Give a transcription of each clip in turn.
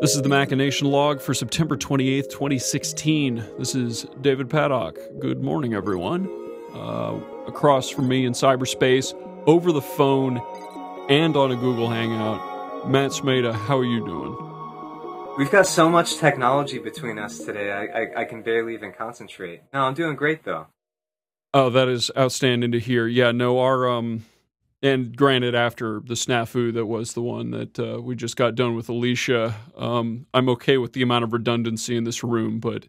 This is the Machination Log for September 28th, 2016. This is David Paddock. Good morning, everyone. Uh, across from me in cyberspace, over the phone, and on a Google Hangout, Matt Smeda, how are you doing? We've got so much technology between us today, I, I, I can barely even concentrate. No, I'm doing great, though. Oh, that is outstanding to hear. Yeah, no, our um, and granted, after the snafu that was the one that uh, we just got done with Alicia, um, I'm okay with the amount of redundancy in this room. But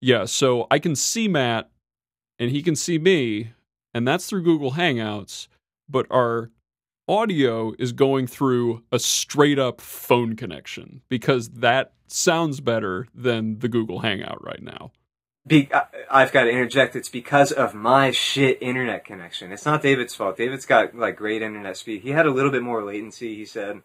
yeah, so I can see Matt and he can see me, and that's through Google Hangouts. But our audio is going through a straight up phone connection because that sounds better than the Google Hangout right now. Be- I've got to interject. It's because of my shit internet connection. It's not David's fault. David's got like great internet speed. He had a little bit more latency, he said.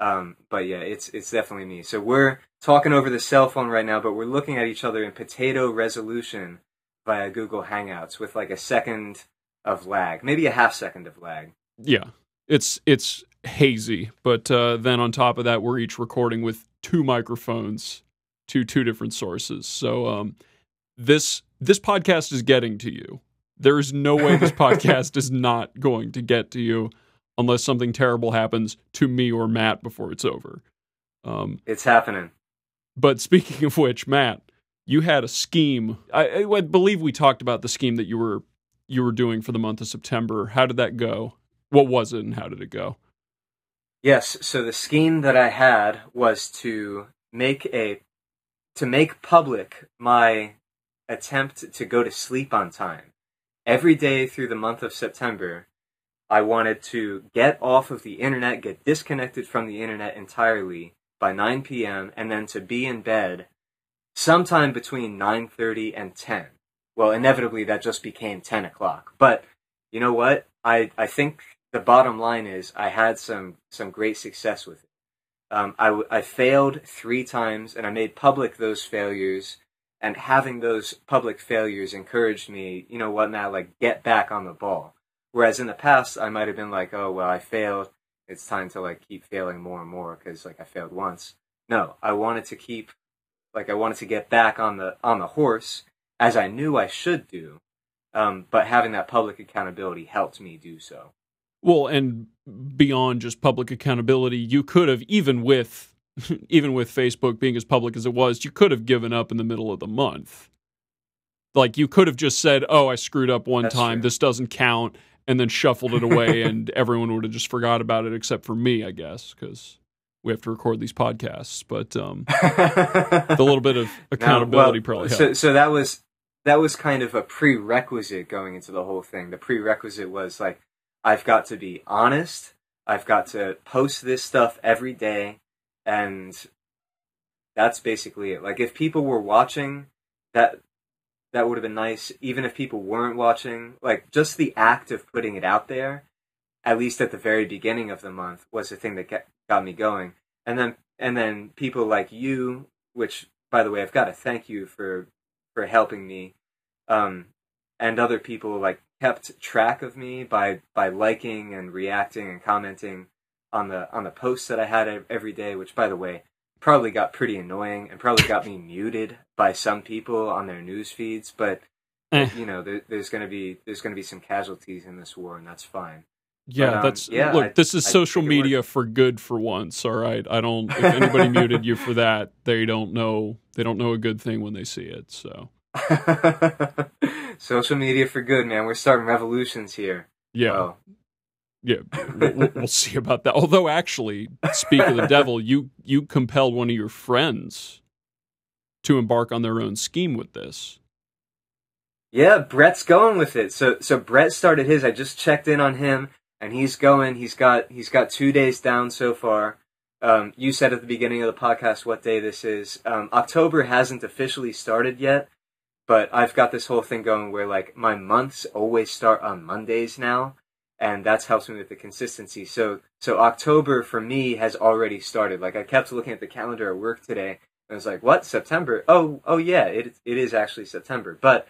Um, but yeah, it's it's definitely me. So we're talking over the cell phone right now, but we're looking at each other in potato resolution via Google Hangouts with like a second of lag, maybe a half second of lag. Yeah, it's it's hazy, but uh, then on top of that, we're each recording with two microphones to two different sources. So um, this this podcast is getting to you. There is no way this podcast is not going to get to you unless something terrible happens to me or Matt before it's over. Um, it's happening. But speaking of which, Matt, you had a scheme. I, I, believe we talked about the scheme that you were you were doing for the month of September. How did that go? What was it, and how did it go? Yes. So the scheme that I had was to make a to make public my attempt to go to sleep on time. Every day through the month of September, I wanted to get off of the internet, get disconnected from the internet entirely by 9 p.m., and then to be in bed sometime between 9.30 and 10. Well, inevitably that just became 10 o'clock. But you know what? I, I think the bottom line is I had some, some great success with it. Um, I, I failed three times and I made public those failures and having those public failures encouraged me, you know what, now like get back on the ball. Whereas in the past, I might have been like, oh, well, I failed. It's time to like keep failing more and more because like I failed once. No, I wanted to keep, like I wanted to get back on the, on the horse as I knew I should do. Um, but having that public accountability helped me do so. Well, and beyond just public accountability, you could have, even with even with Facebook being as public as it was, you could have given up in the middle of the month. Like you could have just said, "Oh, I screwed up one That's time. True. This doesn't count," and then shuffled it away, and everyone would have just forgot about it, except for me, I guess, because we have to record these podcasts. But um, the little bit of accountability now, well, probably so, so that was that was kind of a prerequisite going into the whole thing. The prerequisite was like, I've got to be honest. I've got to post this stuff every day and that's basically it. Like if people were watching, that that would have been nice. Even if people weren't watching, like just the act of putting it out there, at least at the very beginning of the month, was the thing that got me going. And then and then people like you, which by the way, I've got to thank you for for helping me, um, and other people like kept track of me by by liking and reacting and commenting on the on the posts that I had every day, which by the way probably got pretty annoying and probably got me muted by some people on their news feeds. But eh. you know, there, there's gonna be there's gonna be some casualties in this war, and that's fine. Yeah, but, um, that's yeah. Look, I, this is I, social media for good for once. All right, I don't. If anybody muted you for that, they don't know. They don't know a good thing when they see it. So, social media for good, man. We're starting revolutions here. Yeah, yeah, we'll, we'll, see about that. Although, actually, speak of the devil, you you compelled one of your friends to embark on their own scheme with this. Yeah, Brett's going with it. So so Brett started his. I just checked in on him, and he's going. He's got he's got two days down so far. Um, you said at the beginning of the podcast what day this is. Um, October hasn't officially started yet, but I've got this whole thing going where like my months always start on Mondays now and that's helps me with the consistency. So so October for me has already started. Like I kept looking at the calendar at work today, and I was like, "What September? Oh oh yeah, it it is actually September." But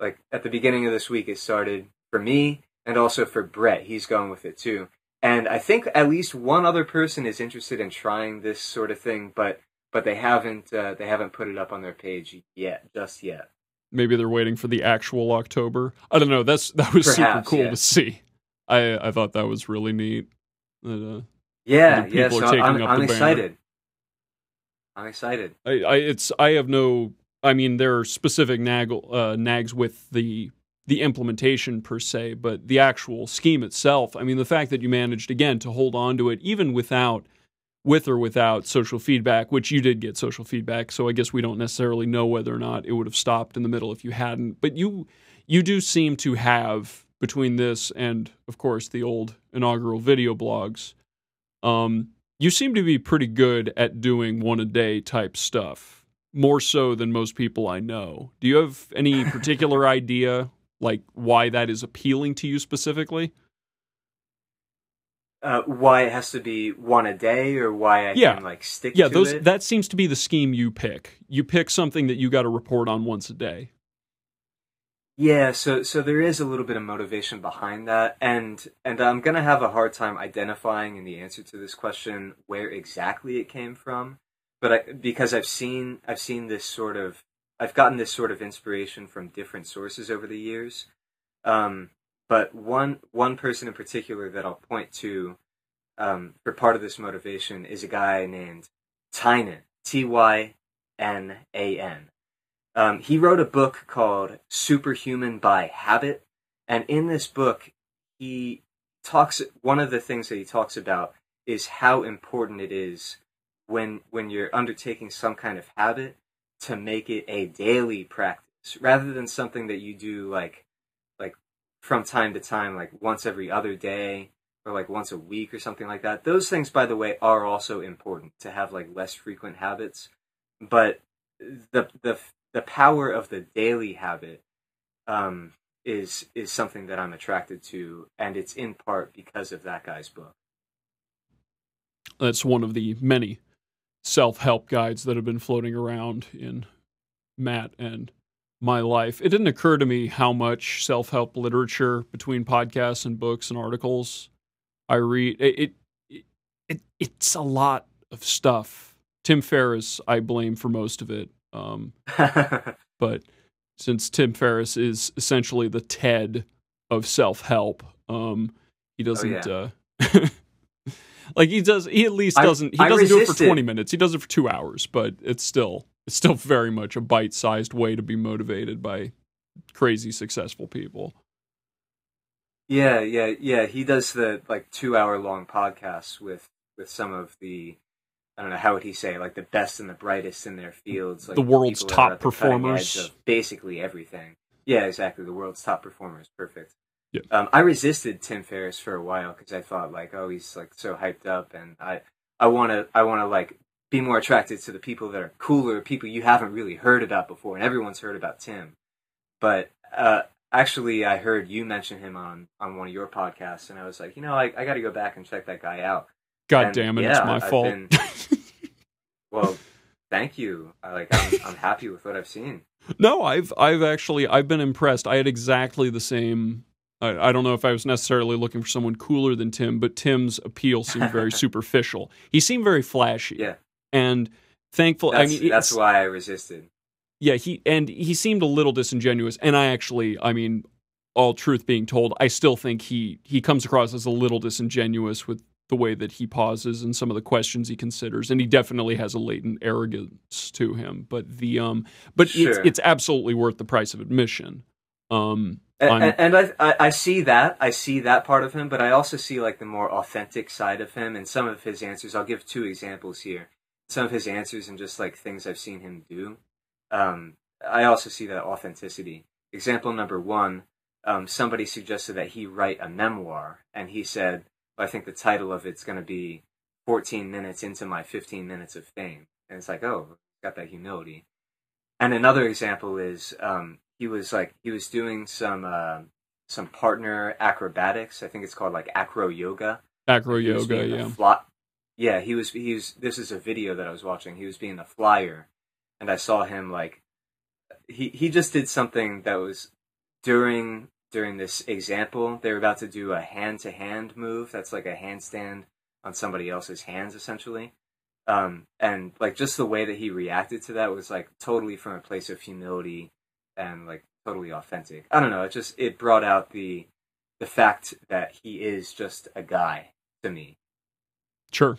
like at the beginning of this week, it started for me and also for Brett. He's going with it too. And I think at least one other person is interested in trying this sort of thing, but but they haven't uh, they haven't put it up on their page yet, just yet. Maybe they're waiting for the actual October. I don't know. That's that was Perhaps, super cool yeah. to see. I I thought that was really neat. That, uh, Yeah, yeah. So are taking I'm, I'm excited. I'm excited. I, I it's I have no I mean there are specific nag uh, nags with the the implementation per se, but the actual scheme itself. I mean the fact that you managed again to hold on to it even without with or without social feedback, which you did get social feedback, so I guess we don't necessarily know whether or not it would have stopped in the middle if you hadn't. But you you do seem to have between this and of course the old inaugural video blogs um, you seem to be pretty good at doing one a day type stuff, more so than most people I know. Do you have any particular idea, like why that is appealing to you specifically? Uh, why it has to be one a day, or why I Yeah. can like stick Yeah, to those it. that seems to be the scheme you pick. You pick something that you got to report on once a day. Yeah, so so there is a little bit of motivation behind that, and and I'm gonna have a hard time identifying in the answer to this question where exactly it came from, but I, because I've seen I've seen this sort of I've gotten this sort of inspiration from different sources over the years, um, but one one person in particular that I'll point to um, for part of this motivation is a guy named Tynan T Y N A N. Um, he wrote a book called Superhuman by Habit, and in this book, he talks. One of the things that he talks about is how important it is when when you're undertaking some kind of habit to make it a daily practice rather than something that you do like like from time to time, like once every other day or like once a week or something like that. Those things, by the way, are also important to have like less frequent habits, but the the the power of the daily habit um, is is something that I'm attracted to, and it's in part because of that guy's book. That's one of the many self-help guides that have been floating around in Matt and my life. It didn't occur to me how much self-help literature between podcasts and books and articles I read. It it, it it's a lot of stuff. Tim Ferriss, I blame for most of it. Um, but since Tim Ferriss is essentially the TED of self-help, um, he doesn't yeah. uh, like he does. He at least doesn't. He doesn't do it for twenty minutes. He does it for two hours. But it's still it's still very much a bite-sized way to be motivated by crazy successful people. yeah, yeah, yeah. He does the like two hour long podcasts with with some of the I don't know how would he say like the best and the brightest in their fields, like The world's people that are top the cutting edge performers. basically everything. Yeah, exactly. The world's top performers. Perfect. Yeah. Um, I resisted Tim Ferriss for a while because I thought like, oh, he's like so hyped up, and I, I want to, I want to like be more attracted to the people that are cooler, people you haven't really heard about before, and everyone's heard about Tim. But uh, actually, I heard you mention him on on one of your podcasts, and I was like, you know, I, I got to go back and check that guy out. God And, damn it! yeah, it's my I've fault. been- Well, thank you. I, like, I'm, I'm happy with what I've seen. No, I've I've actually I've been impressed. I had exactly the same. I, I don't know if I was necessarily looking for someone cooler than Tim, but Tim's appeal seemed very superficial. He seemed very flashy. Yeah. and thankful. That's, I mean, that's why I resisted. yeah. He and he seemed a little disingenuous. And I actually, I mean, all truth being told, I still think he he comes across as a little disingenuous with the way that he pauses and some of the questions he considers, and he definitely has a latent arrogance to him. But the um, but it's Sure. it's absolutely worth the price of admission. Um, And, and I, I I see that I see that part of him, but I also see like the more authentic side of him and some of his answers. I'll give two examples here. Some of his answers and just like things I've seen him do. Um, I also see that authenticity. Example number one: um, somebody suggested that he write a memoir, and he said, "I think the title of it's going to be 14 minutes into my 15 minutes of fame." And it's like, oh, got that humility. And another example is um, he was like he was doing some uh, some partner acrobatics. I think it's called like acro yoga. acro yoga, yeah. fly- yeah, he was. He was. This is a video that I was watching. He was being the flyer, and I saw him like he he just did something that was during during this example. They were about to do a hand to hand move. That's like a handstand on somebody else's hands, essentially. Um, and like just the way that he reacted to that was like totally from a place of humility and like totally authentic. I don't know. It just it brought out the the fact that he is just a guy to me. Sure.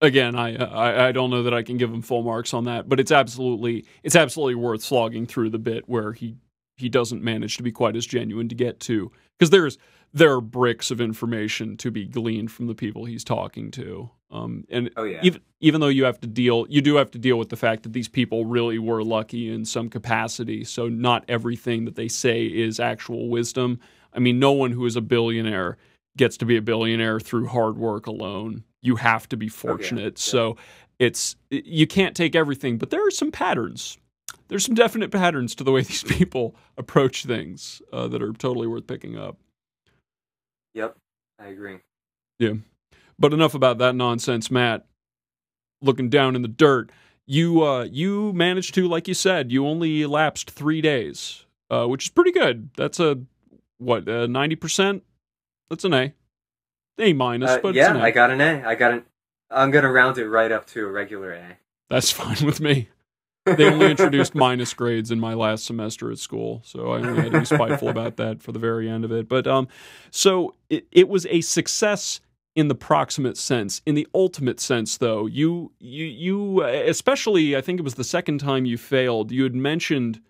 Again, I, I I don't know that I can give him full marks on that, but it's absolutely it's absolutely worth slogging through the bit where he he doesn't manage to be quite as genuine to get to because there's there are bricks of information to be gleaned from the people he's talking to. Um, and Oh yeah. even even though you have to deal, you do have to deal with the fact that these people really were lucky in some capacity. So not everything that they say is actual wisdom. I mean, no one who is a billionaire gets to be a billionaire through hard work alone. You have to be fortunate. So it's you can't take everything, but there are some patterns. There's some definite patterns to the way these people approach things uh, that are totally worth picking up. Yep. I agree. Yeah. But enough about that nonsense, Matt. Looking down in the dirt, you uh, you managed to, like you said, you only lapsed three days, uh, which is pretty good. That's a what ninety percent. That's an A, A minus, Uh, but yeah. I got an A. I got an. I'm gonna round it right up to a regular A. That's fine with me. They only introduced minus grades in my last semester at school, so I only had to be spiteful about that for the very end of it. But um, so it, it was a success in the proximate sense. In the ultimate sense, though, you you you especially, I think it was the second time you failed. You had mentioned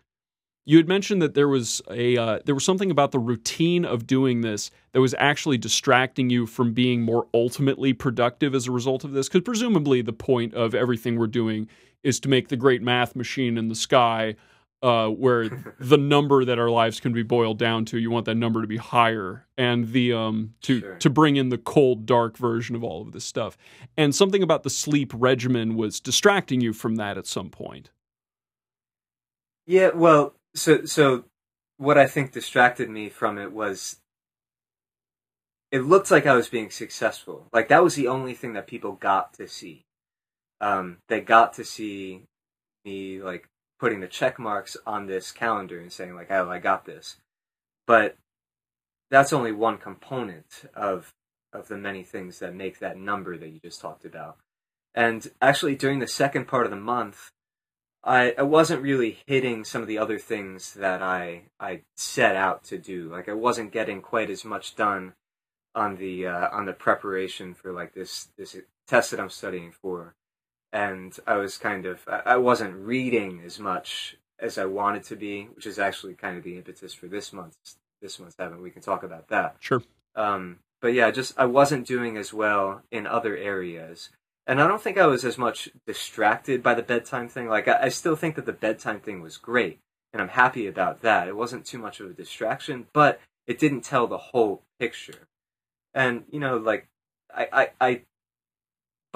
you had mentioned that there was a uh, there was something about the routine of doing this that was actually distracting you from being more ultimately productive as a result of this because presumably the point of everything we're doing is to make the great math machine in the sky uh, where the number that our lives can be boiled down to you want that number to be higher and the um to Sure. to bring in the cold dark version of all of this stuff and something about the sleep regimen was distracting you from that at some point Yeah, well, so so what I think distracted me from it was it looked like I was being successful. Like that was the only thing that people got to see. Um, they got to see me like putting the check marks on this calendar and saying like, "Oh, I got this." But that's only one component of of the many things that make that number that you just talked about. And actually, during the second part of the month, I, I wasn't really hitting some of the other things that I I set out to do. Like I wasn't getting quite as much done on the uh, on the preparation for like this this test that I'm studying for, and I was kind of I wasn't reading as much as I wanted to be, which is actually kind of the impetus for this month's this month's event. We can talk about that. sure Um, but yeah, just I wasn't doing as well in other areas, and I don't think I was as much distracted by the bedtime thing. Like I, I still think that the bedtime thing was great, and I'm happy about that. It wasn't too much of a distraction, but it didn't tell the whole picture. And you know, like I, I, I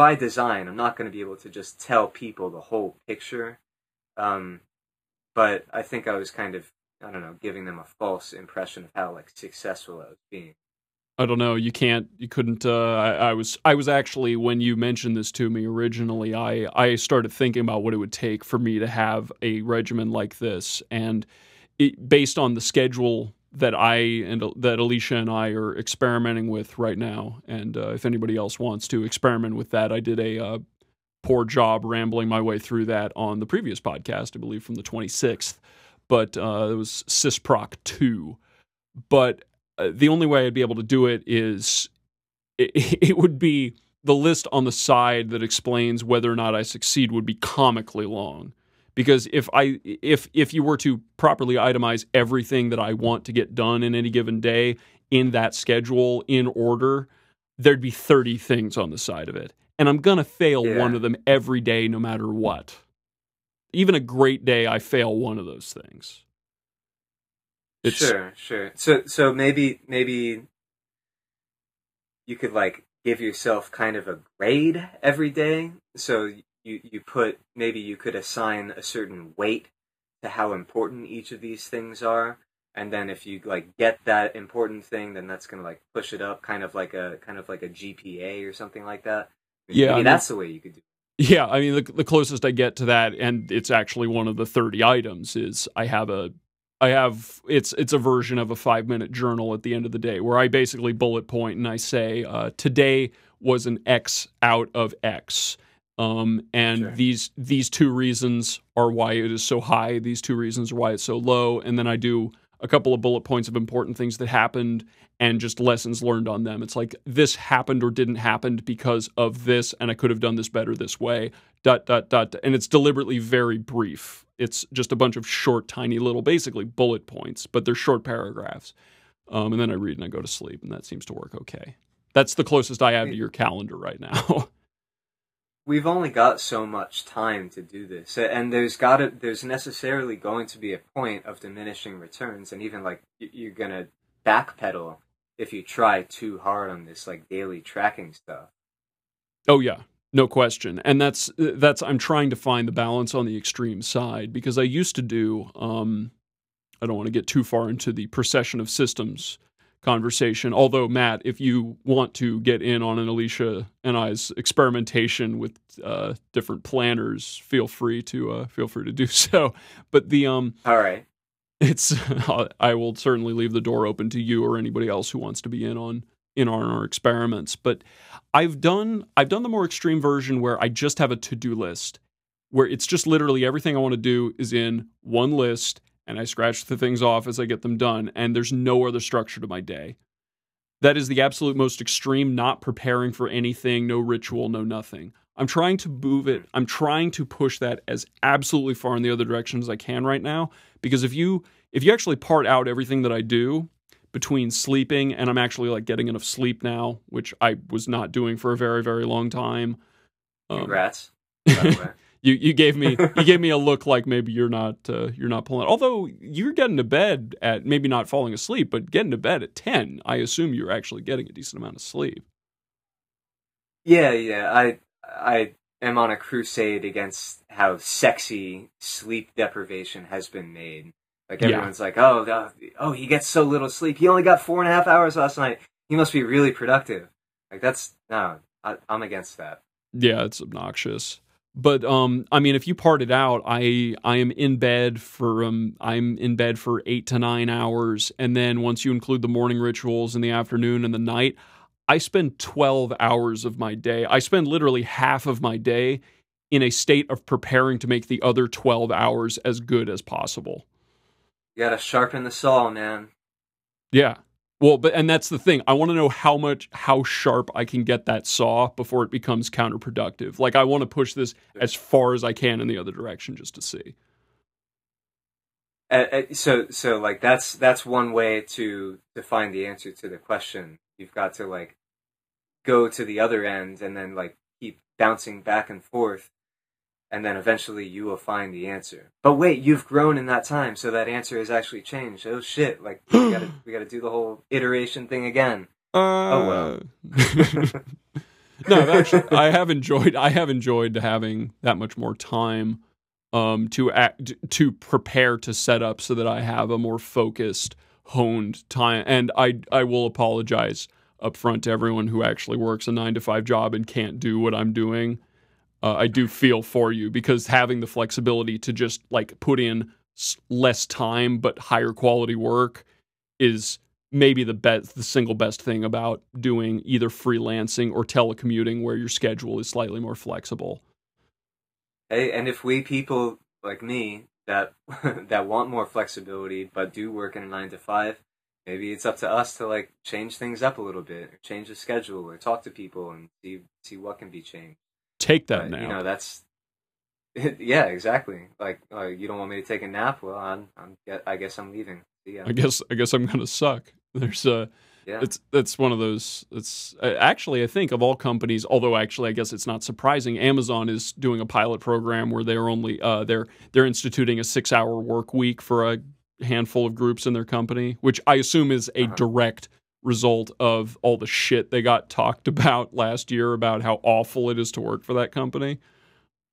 by design, I'm not going to be able to just tell people the whole picture. Um, but I think I was kind of I don't know, giving them a false impression of how like successful I was being. I don't know. You can't. You couldn't. Uh, I, I was. I was actually when you mentioned this to me originally. I I started thinking about what it would take for me to have a regimen like this, and it, based on the schedule that I and that Alicia and I are experimenting with right now, and uh, if anybody else wants to experiment with that, I did a uh, poor job rambling my way through that on the previous podcast, I believe from the 26th, but uh, it was Sysproc two, but uh, the only way I'd be able to do it is it, it would be the list on the side that explains whether or not I succeed would be comically long. Because if I if if you were to properly itemize everything that I want to get done in any given day in that schedule in order, there'd be 30 things on the side of it. And I'm going to fail Yeah. one of them every day no matter what. Even a great day I fail one of those things. It's sure, sure. So so maybe maybe you could like give yourself kind of a grade every day. So you you put maybe you could assign a certain weight to how important each of these things are. And then if you like get that important thing, then that's gonna like push it up, kind of like a kind of like a GPA or something like that. Maybe Yeah, I mean- that's the way you could do. Yeah, I mean the the closest I get to that, and it's actually one of the thirty items. Is I have a, I have it's it's a version of a five minute journal at the end of the day where I basically bullet point and I say uh, today was an X out of X. Um, and Sure. these these two reasons are why it is so high. These two reasons are why it's so low. And then I do a couple of bullet points of important things that happened and just lessons learned on them. It's like this happened or didn't happen because of this, and I could have done this better this way. Dot dot dot. And it's deliberately very brief. It's just a bunch of short, tiny little, basically bullet points, but they're short paragraphs. Um, and then I read and I go to sleep, and that seems to work okay. That's the closest I have to your calendar right now. we've only got so much time to do this. And there's got to there's necessarily going to be a point of diminishing returns and even like you're gonna backpedal if you try too hard on this like daily tracking stuff. Oh yeah, no question. And that's that's I'm trying to find the balance on the extreme side because I used to do um I don't want to get too far into the procession of systems conversation. Although Matt, if you want to get in on an Alicia and I's experimentation with uh, different planners, feel free to uh, feel free to do so. But the um all right it's I will certainly leave the door open to you or anybody else who wants to be in on in on our experiments. But I've done I've done the more extreme version where I just have a to-do list where it's just literally everything I want to do is in one list and I scratch the things off as I get them done and there's no other structure to my day. That is the absolute most extreme not preparing for anything, no ritual, no nothing. I'm trying to move it. I'm trying to push that as absolutely far in the other direction as I can right now because if you if you actually part out everything that I do between sleeping and I'm actually like getting enough sleep now, which I was not doing for a very very long time. Um, congrats by the way. You you gave me you gave me a look like maybe you're not uh, you're not pulling. Although you're getting to bed at maybe not falling asleep, but getting to bed at ten. I assume you're actually getting a decent amount of sleep. yeah yeah i i am on a crusade against how sexy sleep deprivation has been made like Yeah. everyone's like oh oh he gets so little sleep he only got four and a half hours last night he must be really productive like that's no I, i'm against that Yeah, it's obnoxious. But um, I mean, if you part it out, I I am in bed for um, I'm in bed for eight to nine hours, and then once you include the morning rituals in the afternoon and the night, I spend twelve hours of my day. I spend literally half of my day in a state of preparing to make the other twelve hours as good as possible. you gotta sharpen the saw man Yeah. Well, but and that's the thing. I want to know how much how sharp I can get that saw before it becomes counterproductive. Like I want to push this as far as I can in the other direction just to see. Uh, so so like that's that's one way to to find the answer to the question you've got to like go to the other end and then like keep bouncing back and forth and then eventually you will find the answer but wait you've grown in that time so that answer has actually changed oh shit like we gotta we gotta do the whole iteration thing again oh well. no, actually, I have enjoyed. I have enjoyed having that much more time um, to act to prepare to set up so that I have a more focused, honed time. And I I will apologize up front to everyone who actually works a nine to five job and can't do what I'm doing. Uh, I do feel for you because having the flexibility to just like put in less time but higher quality work is maybe the best the single best thing about doing either freelancing or telecommuting where your schedule is slightly more flexible. hey and if we people like me that that want more flexibility but do work in a nine to five maybe it's up to us to like change things up a little bit or change the schedule or talk to people and see see what can be changed Take that But, now. you know that's yeah exactly like uh, you don't want me to take a nap well i'm, I'm i guess i'm leaving ya. I guess I guess I'm gonna suck. There's a yeah it's it's one of those. It's uh, actually I think of all companies. Although actually I guess it's not surprising. Amazon is doing a pilot program where they're only uh, they're they're instituting a six hour work week for a handful of groups in their company, which I assume is a Uh-huh. direct result of all the shit they got talked about last year about how awful it is to work for that company.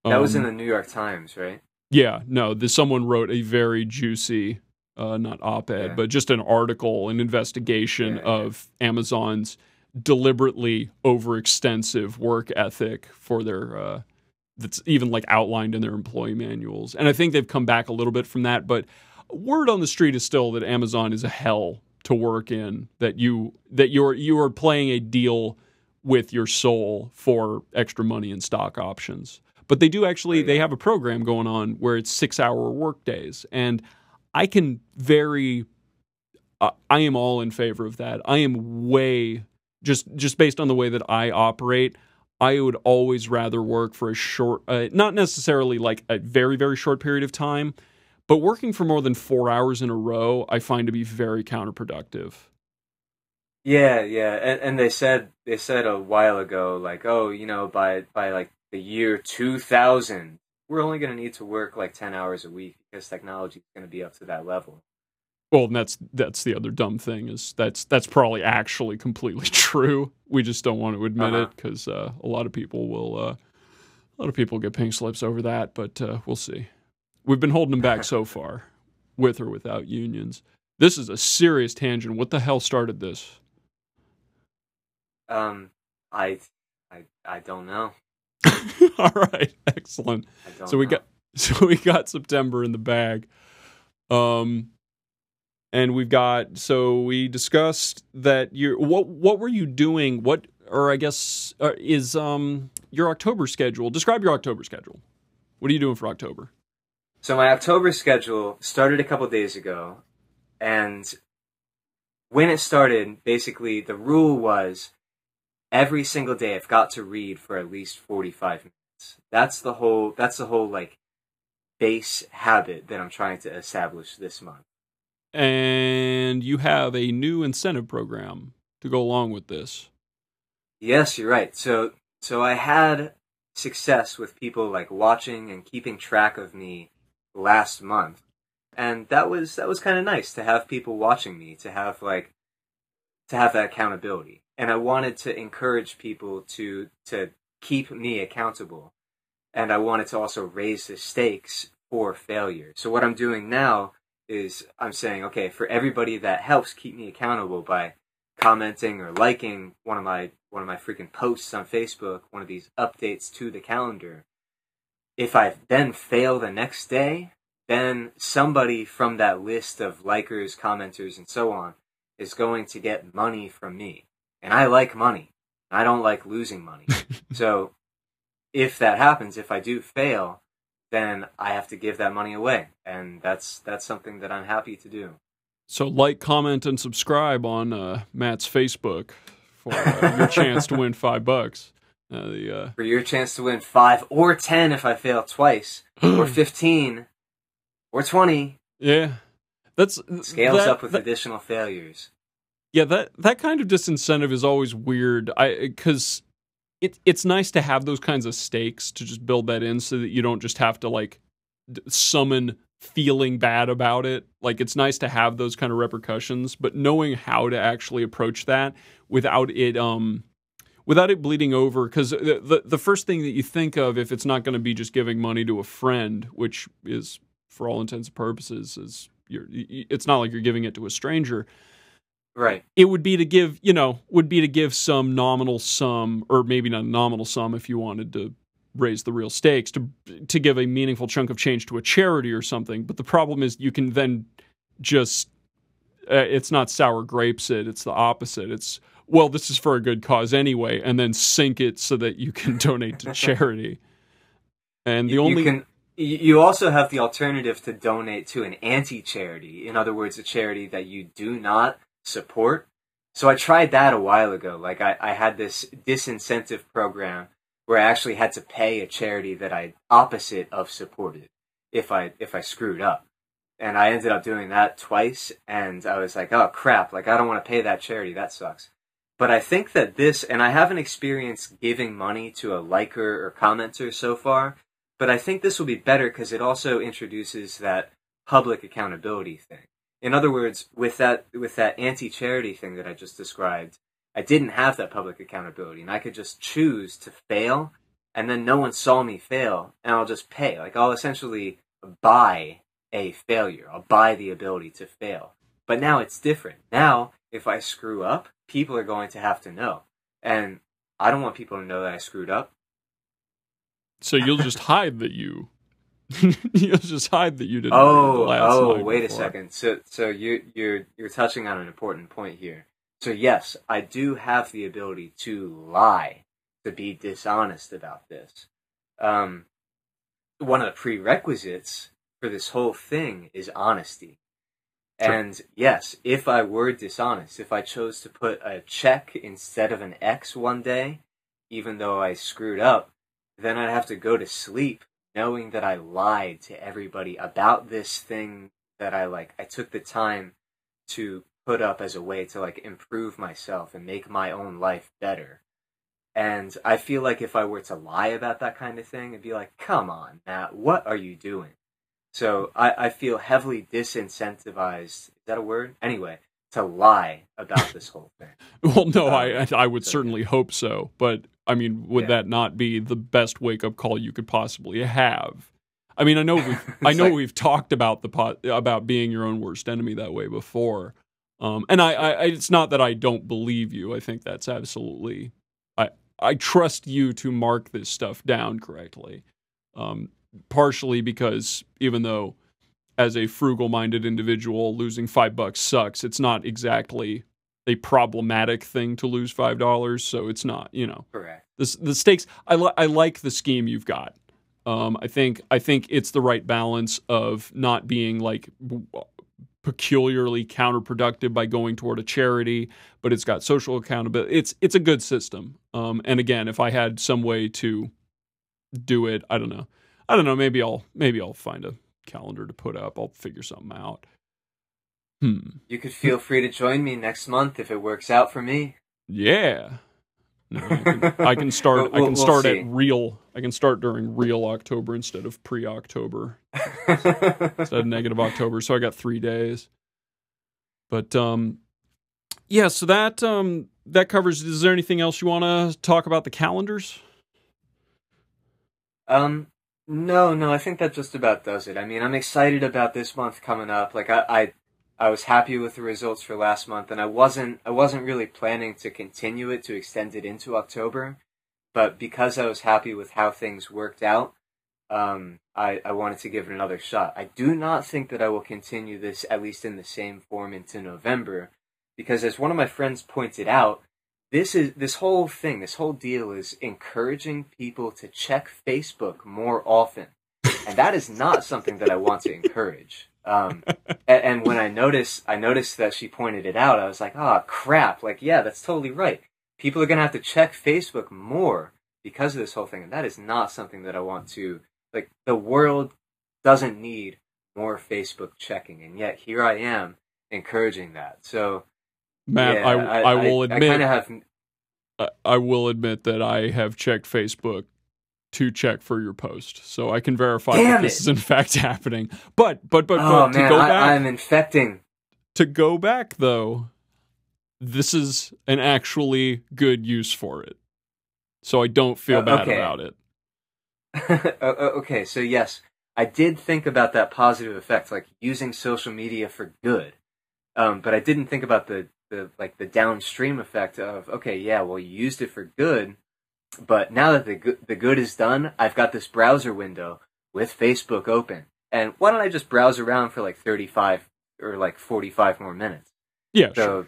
that was in Um, the new york times right yeah, no, someone wrote a very juicy, uh, not op ed, Yeah. but just an article, an investigation Yeah, yeah. of Amazon's deliberately overextensive work ethic for their, uh, that's even like outlined in their employee manuals. And I think they've come back a little bit from that, but word on the street is still that Amazon is a hell to work in, that you, that you're, you are playing a deal with your soul for extra money and stock options. But they do actually they have a program going on where it's 6-hour work days and I can very uh, I am all in favor of that. I am way just just based on the way that I operate. I would always rather work for a short, uh, not necessarily like a very very short period of time, but working for more than four hours in a row, I find to be very counterproductive. Yeah, yeah, and and they said they said a while ago, like, oh, you know, by by like the year two thousand, we're only going to need to work like ten hours a week because technology is going to be up to that level. Well, and that's that's the other dumb thing is that's that's probably actually completely true. We just don't want to admit Uh-huh. it because uh, a lot of people will uh, a lot of people get pink slips over that, but uh, we'll see. We've been holding them back so far, with or without unions. This is a serious tangent. What the hell started this? Um, I, I, I don't know. All right, excellent. So we know. got so we got September in the bag. Um and we've got so we discussed that you what what were you doing what or I guess uh, is um your October schedule. Describe your October schedule. What are you doing for October? So my October schedule started a couple days ago, and when it started, basically the rule was every single day I've got to read for at least forty-five minutes. That's the whole. That's the whole like base habit that I'm trying to establish this month. And you have a new incentive program to go along with this. Yes, you're right. So so I had success with people like watching and keeping track of me last month. And that was that was kind of nice to have people watching me, to have like to have that accountability. And I wanted to encourage people to to keep me accountable. And I wanted to also raise the stakes for failure. So what I'm doing now is I'm saying, okay, for everybody that helps keep me accountable by commenting or liking one of my one of my freaking posts on Facebook, one of these updates to the calendar. If I then fail the next day, then somebody from that list of likers, commenters, and so on is going to get money from me. And I like money. I don't like losing money. so if that happens, if I do fail, then I have to give that money away. And that's that's something that I'm happy to do. So like, comment, and subscribe on uh, Matt's Facebook for uh, your chance to win five bucks. Uh, the, uh, For your chance to win five or ten if I fail twice, or fifteen, or twenty, yeah, that's scales that- up with that- additional failures. Yeah, that that kind of disincentive is always weird. I because it it's nice to have those kinds of stakes to just build that in so that you don't just have to like d- summon feeling bad about it. Like it's nice to have those kind of repercussions, but knowing how to actually approach that without it um without it bleeding over because the, the the first thing that you think of if it's not going to be just giving money to a friend, which is for all intents and purposes is you're it's not like you're giving it to a stranger. Right. it would be to give you know would be to give some nominal sum or maybe not a nominal sum if you wanted to raise the real stakes to to give a meaningful chunk of change to a charity or something. But the problem is you can then just uh, it's not sour grapes it it's the opposite. It's well this is for a good cause anyway and then sink it so that you can donate to charity and the You- only you can. You also have the alternative to donate to an anti-charity. In other words, a charity that you do not support. So I tried that a while ago. Like I, I had this disincentive program where I actually had to pay a charity that I opposite of supported if I if I screwed up. And I ended up doing that twice and I was like, "Oh crap, like I don't want to pay that charity. That sucks." But I think that this and I haven't experienced giving money to a liker or commenter so far, but I think this will be better cuz it also introduces that public accountability thing. In other words, with that with that anti-charity thing that I just described, I didn't have that public accountability and I could just choose to fail and then no one saw me fail and I'll just pay. Like I'll essentially buy a failure. I'll buy the ability to fail. But now it's different. Now, if I screw up, people are going to have to know. And I don't want people to know that I screwed up. so you'll just hide that you you'll just hide that you didn't Oh, oh, wait a second. So, so you, you're you're touching on an important point here. So yes, I do have the ability to lie, to be dishonest about this. Um, one of the prerequisites for this whole thing is honesty. And yes, if I were dishonest, if I chose to put a check instead of an X one day, even though I screwed up, then I'd have to go to sleep knowing that I lied to everybody about this thing that I like. I took the time to put up as a way to like improve myself and make my own life better. And I feel like if I were to lie about that kind of thing, it'd be like, come on, Matt, what are you doing? So I, I feel heavily disincentivized. Is that a word? Anyway, to lie about this whole thing. Well, no, Um, I I would so, certainly hope so, but I mean, would Yeah. that not be the best wake up call you could possibly have? I mean, I know we've I know like- we've talked about the pot about being your own worst enemy that way before, um, and I, I it's not that I don't believe you. I think that's absolutely I I trust you to mark this stuff down correctly, um, partially because even though as a frugal minded individual losing five bucks sucks, it's not exactly a problematic thing to lose five dollars. So it's not, you know, Correct. the the stakes. I li- I like the scheme you've got. Um, I think I think it's the right balance of not being like w- peculiarly counterproductive by going toward a charity, but it's got social accountability. It's it's a good system. Um, and again, if I had some way to do it, I don't know. I don't know. Maybe I'll maybe I'll find a calendar to put up. I'll figure something out. Hmm. You could feel free to join me next month if it works out for me. Yeah. No, I, can, I can start. We'll- I can we'll start at real. I can start during real October instead of pre-October, instead of negative October. So I got three days. But um, yeah. So that um that covers. Is there anything else you want to talk about the calendars? Um, no, no, I think that just about does it. I mean, I'm excited about this month coming up. Like, I, I, I was happy with the results for last month, and I wasn't, I wasn't really planning to continue it to extend it into October, but because I was happy with how things worked out, um, I, I wanted to give it another shot. I do not think that I will continue this at least in the same form into November, because as one of my friends pointed out, this is this whole thing, this whole deal is encouraging people to check Facebook more often, and that is not something that I want to encourage. Um, and, and when I noticed, I noticed that she pointed it out. I was like, "Ah, crap! Like, yeah, that's totally right. People are gonna have to check Facebook more because of this whole thing, and that is not something that I want to. Like, the world doesn't need more Facebook checking, and yet here I am encouraging that. So, Matt, yeah, I, I, will I admit. have I, I will admit that I have checked Facebook to check for your post, so I can verify that Damn this is in fact happening. But but but, oh but to man, go back I'm infecting. to go back though, this is an actually good use for it. So I don't feel Uh, bad okay. about it. Okay, so yes, I did think about that positive effect, like using social media for good. Um, but I didn't think about the, the like the downstream effect of okay, yeah, well, you used it for good, but now that the good, the good is done, I've got this browser window with Facebook open, and why don't I just browse around for like thirty five or like forty five more minutes? Yeah, So sure.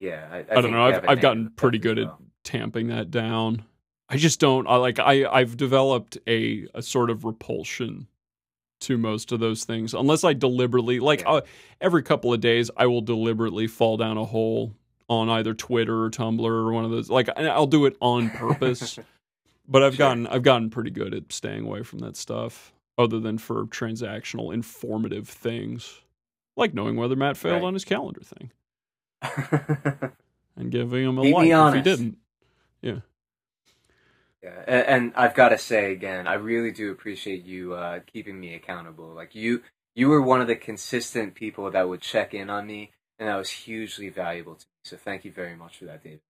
yeah, i, I, I don't know i've, I've gotten pretty good as at tamping that down. I just don't. I like. I I've developed a a sort of repulsion to most of those things unless I deliberately like Yeah. uh, every couple of days I will deliberately fall down a hole on either Twitter or Tumblr or one of those. Like I'll do it on purpose. but I've Sure. gotten I've gotten pretty good at staying away from that stuff other than for transactional informative things like knowing whether Matt failed Right. on his calendar thing and giving him a Keep like if he didn't. Yeah, and, and I've got to say again, I really do appreciate you uh, keeping me accountable. Like you, you were one of the consistent people that would check in on me, and that was hugely valuable to me. So thank you very much for that, David.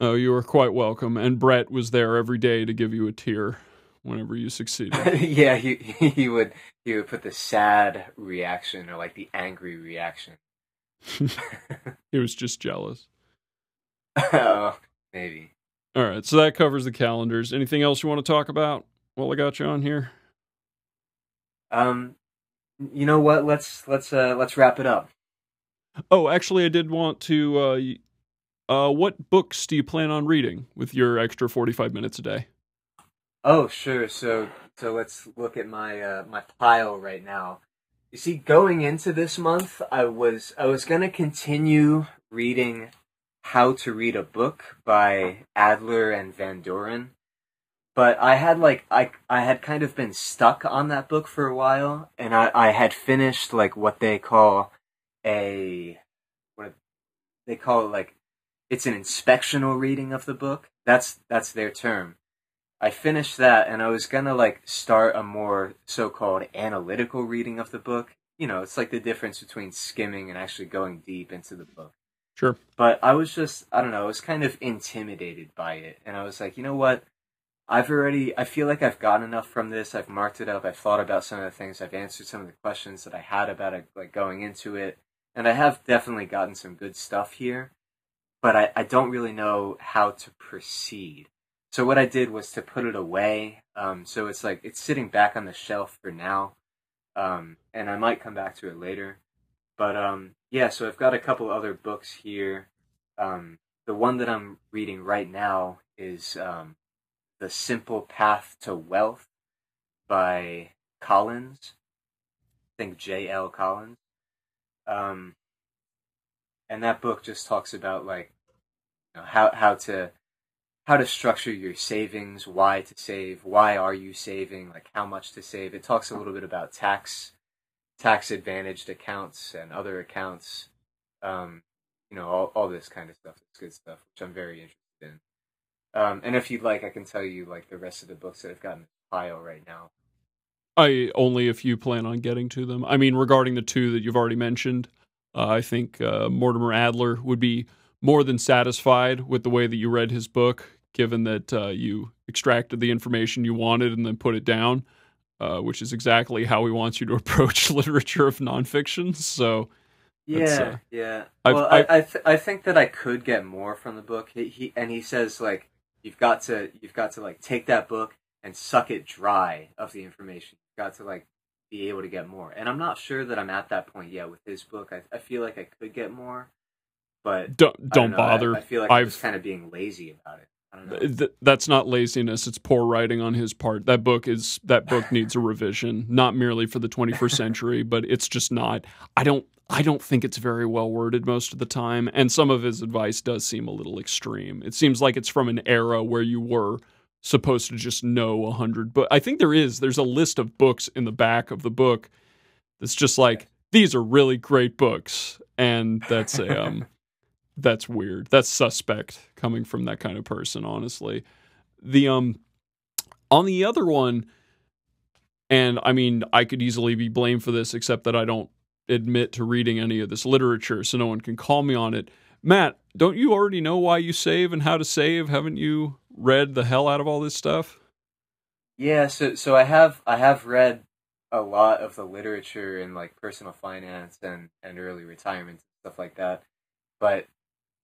Oh, you are quite welcome. And Brett was there every day to give you a tear whenever you succeeded. yeah, he he would he would put the sad reaction or like the angry reaction. he was just jealous. oh, maybe. All right, so that covers the calendars. Anything else you want to talk about while I got you on here? Um, you know what? Let's let's uh let's wrap it up. Oh, actually, I did want to. Uh, uh, what books do you plan on reading with your extra 45 minutes a day? Oh, sure. So, so let's look at my uh, my pile right now. You see, going into this month, I was I was gonna continue reading How to Read a Book by Adler and Van Doren, but I had like I I had kind of been stuck on that book for a while, and I I had finished like what they call a what they call it like it's an inspectional reading of the book. That's that's their term. I finished that and I was gonna like start a more so called analytical reading of the book. You know, it's like the difference between skimming and actually going deep into the book. Sure. But I was just I don't know, I was kind of intimidated by it. And I was like, you know what? I've already I feel like I've gotten enough from this. I've marked it up, I've thought about some of the things, I've answered some of the questions that I had about it like going into it. And I have definitely gotten some good stuff here. But I, I don't really know how to proceed. So what I did was to put it away. Um, so it's like it's sitting back on the shelf for now, um, and I might come back to it later. But um, yeah, so I've got a couple other books here. Um, the one that I'm reading right now is um, "The Simple Path to Wealth" by Collins. I think J. L. Collins. Um, and that book just talks about like you know, how how to how to structure your savings, why to save, why are you saving, like how much to save. It talks a little bit about tax tax advantaged accounts and other accounts. Um, you know, all, all this kind of stuff. It's good stuff, which I'm very interested in. Um, and if you'd like, I can tell you like the rest of the books that I've got in the pile right now. I only if you plan on getting to them. I mean, regarding the two that you've already mentioned, uh, I think uh, Mortimer Adler would be more than satisfied with the way that you read his book given that uh, you extracted the information you wanted and then put it down, uh, which is exactly how he wants you to approach literature of nonfiction. So, yeah, uh, yeah. I've, well, I've, I I, th- I think that I could get more from the book. He, he and he says like you've got to you've got to like take that book and suck it dry of the information. You've got to like be able to get more. And I'm not sure that I'm at that point yet with his book. I, I feel like I could get more, but don't don't, don't bother. I, I, feel like I've, I'm just kind of being lazy about it. Th- that's not laziness; it's poor writing on his part. That book is that book needs a revision, not merely for the 21st century, but it's just not. I don't. I don't think it's very well worded most of the time, and some of his advice does seem a little extreme. It seems like it's from an era where you were supposed to just know a hundred. But I think there is. There's a list of books in the back of the book that's just like these are really great books, and that's a um that's weird. That's suspect coming from that kind of person, honestly. The um on the other one, and I mean, I could easily be blamed for this, except that I don't admit to reading any of this literature, so no one can call me on it. Matt, don't you already know why you save and how to save? Haven't you read the hell out of all this stuff? Yeah, so so I have I have read a lot of the literature in like personal finance and and early retirement stuff like that. But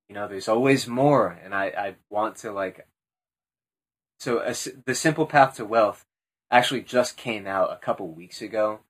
you know, there's always more, and I, I want to like. So a, the simple path to wealth actually just came out a couple weeks ago,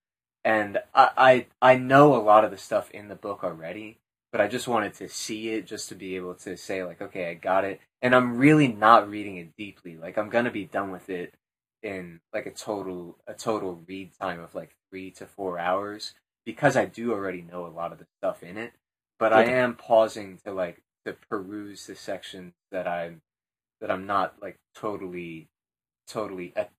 and I, I I know a lot of the stuff in the book already, but I just wanted to see it just to be able to say like, okay, I got it, and I'm really not reading it deeply. Like I'm gonna be done with it in like a total a total read time of like three to four hours because I do already know a lot of the stuff in it. But I am pausing to like to peruse the sections that I'm that I'm not like totally totally at,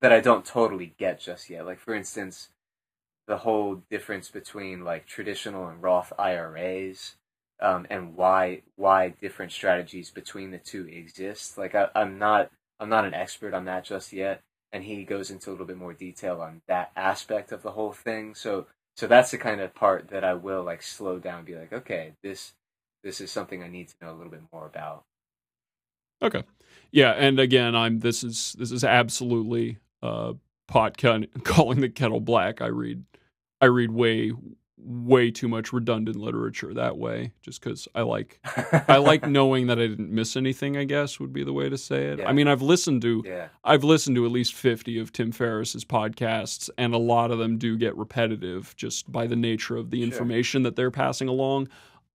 that I don't totally get just yet. Like for instance, the whole difference between like traditional and Roth IRAs, um, and why why different strategies between the two exist. Like I, I'm not I'm not an expert on that just yet, and he goes into a little bit more detail on that aspect of the whole thing. So so that's the kind of part that I will like slow down and be like, okay, this this is something I need to know a little bit more about. Okay. Yeah, and again, I'm this is this is absolutely uh pot calling the kettle black. I read I read way way too much redundant literature that way just cuz I like I like knowing that I didn't miss anything, I guess would be the way to say it. Yeah. I mean, I've listened to yeah. I've listened to at least 50 of Tim Ferriss's podcasts and a lot of them do get repetitive just by the nature of the information that they're passing along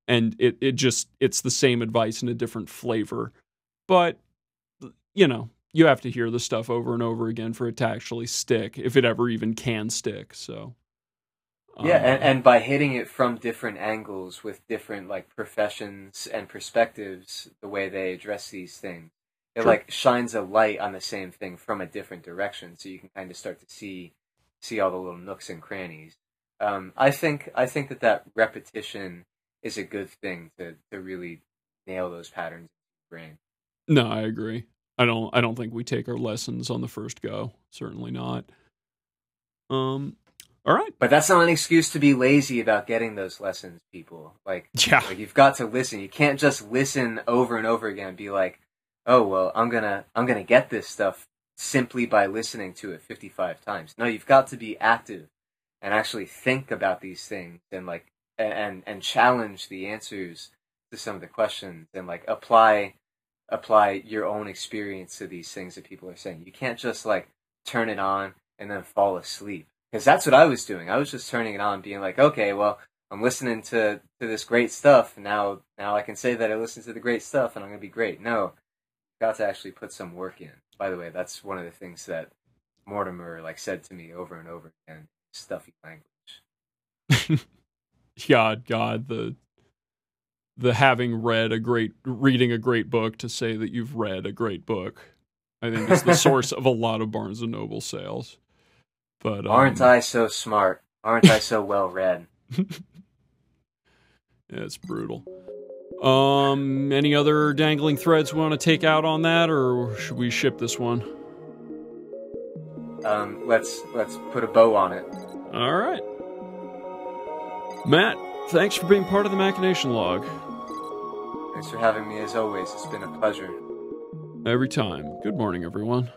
and it it just it's the same advice in a different flavor. But you know, you have to hear the stuff over and over again for it to actually stick, if it ever even can stick. So yeah, and, um, and by hitting it from different angles with different like professions and perspectives, the way they address these things, it sure. like shines a light on the same thing from a different direction, so you can kind of start to see see all the little nooks and crannies. Um, I think I think that that repetition is a good thing to to really nail those patterns in your brain. No, I agree. I don't I don't think we take our lessons on the first go. Certainly not. Um all right. But that's not an excuse to be lazy about getting those lessons, people. Like, yeah. like you've got to listen. You can't just listen over and over again and be like, "Oh, well, I'm going to I'm going to get this stuff simply by listening to it 55 times." No, you've got to be active and actually think about these things and like and and challenge the answers to some of the questions and like apply apply your own experience to these things that people are saying. You can't just like turn it on and then fall asleep because that's what I was doing. I was just turning it on, being like, okay, well, I'm listening to to this great stuff. Now, now I can say that I listened to the great stuff, and I'm gonna be great. No, got to actually put some work in. By the way, that's one of the things that Mortimer like said to me over and over again. Stuffy language. God, God, the the having read a great reading a great book to say that you've read a great book. I think is the source of a lot of Barnes and Noble sales. But um, aren't I so smart? Aren't I so well read? yeah, it's brutal. Um, any other dangling threads we want to take out on that, or should we ship this one? Um, let's let's put a bow on it. All right, Matt. Thanks for being part of the machination log. Thanks for having me as always. It's been a pleasure. Every time. Good morning, everyone.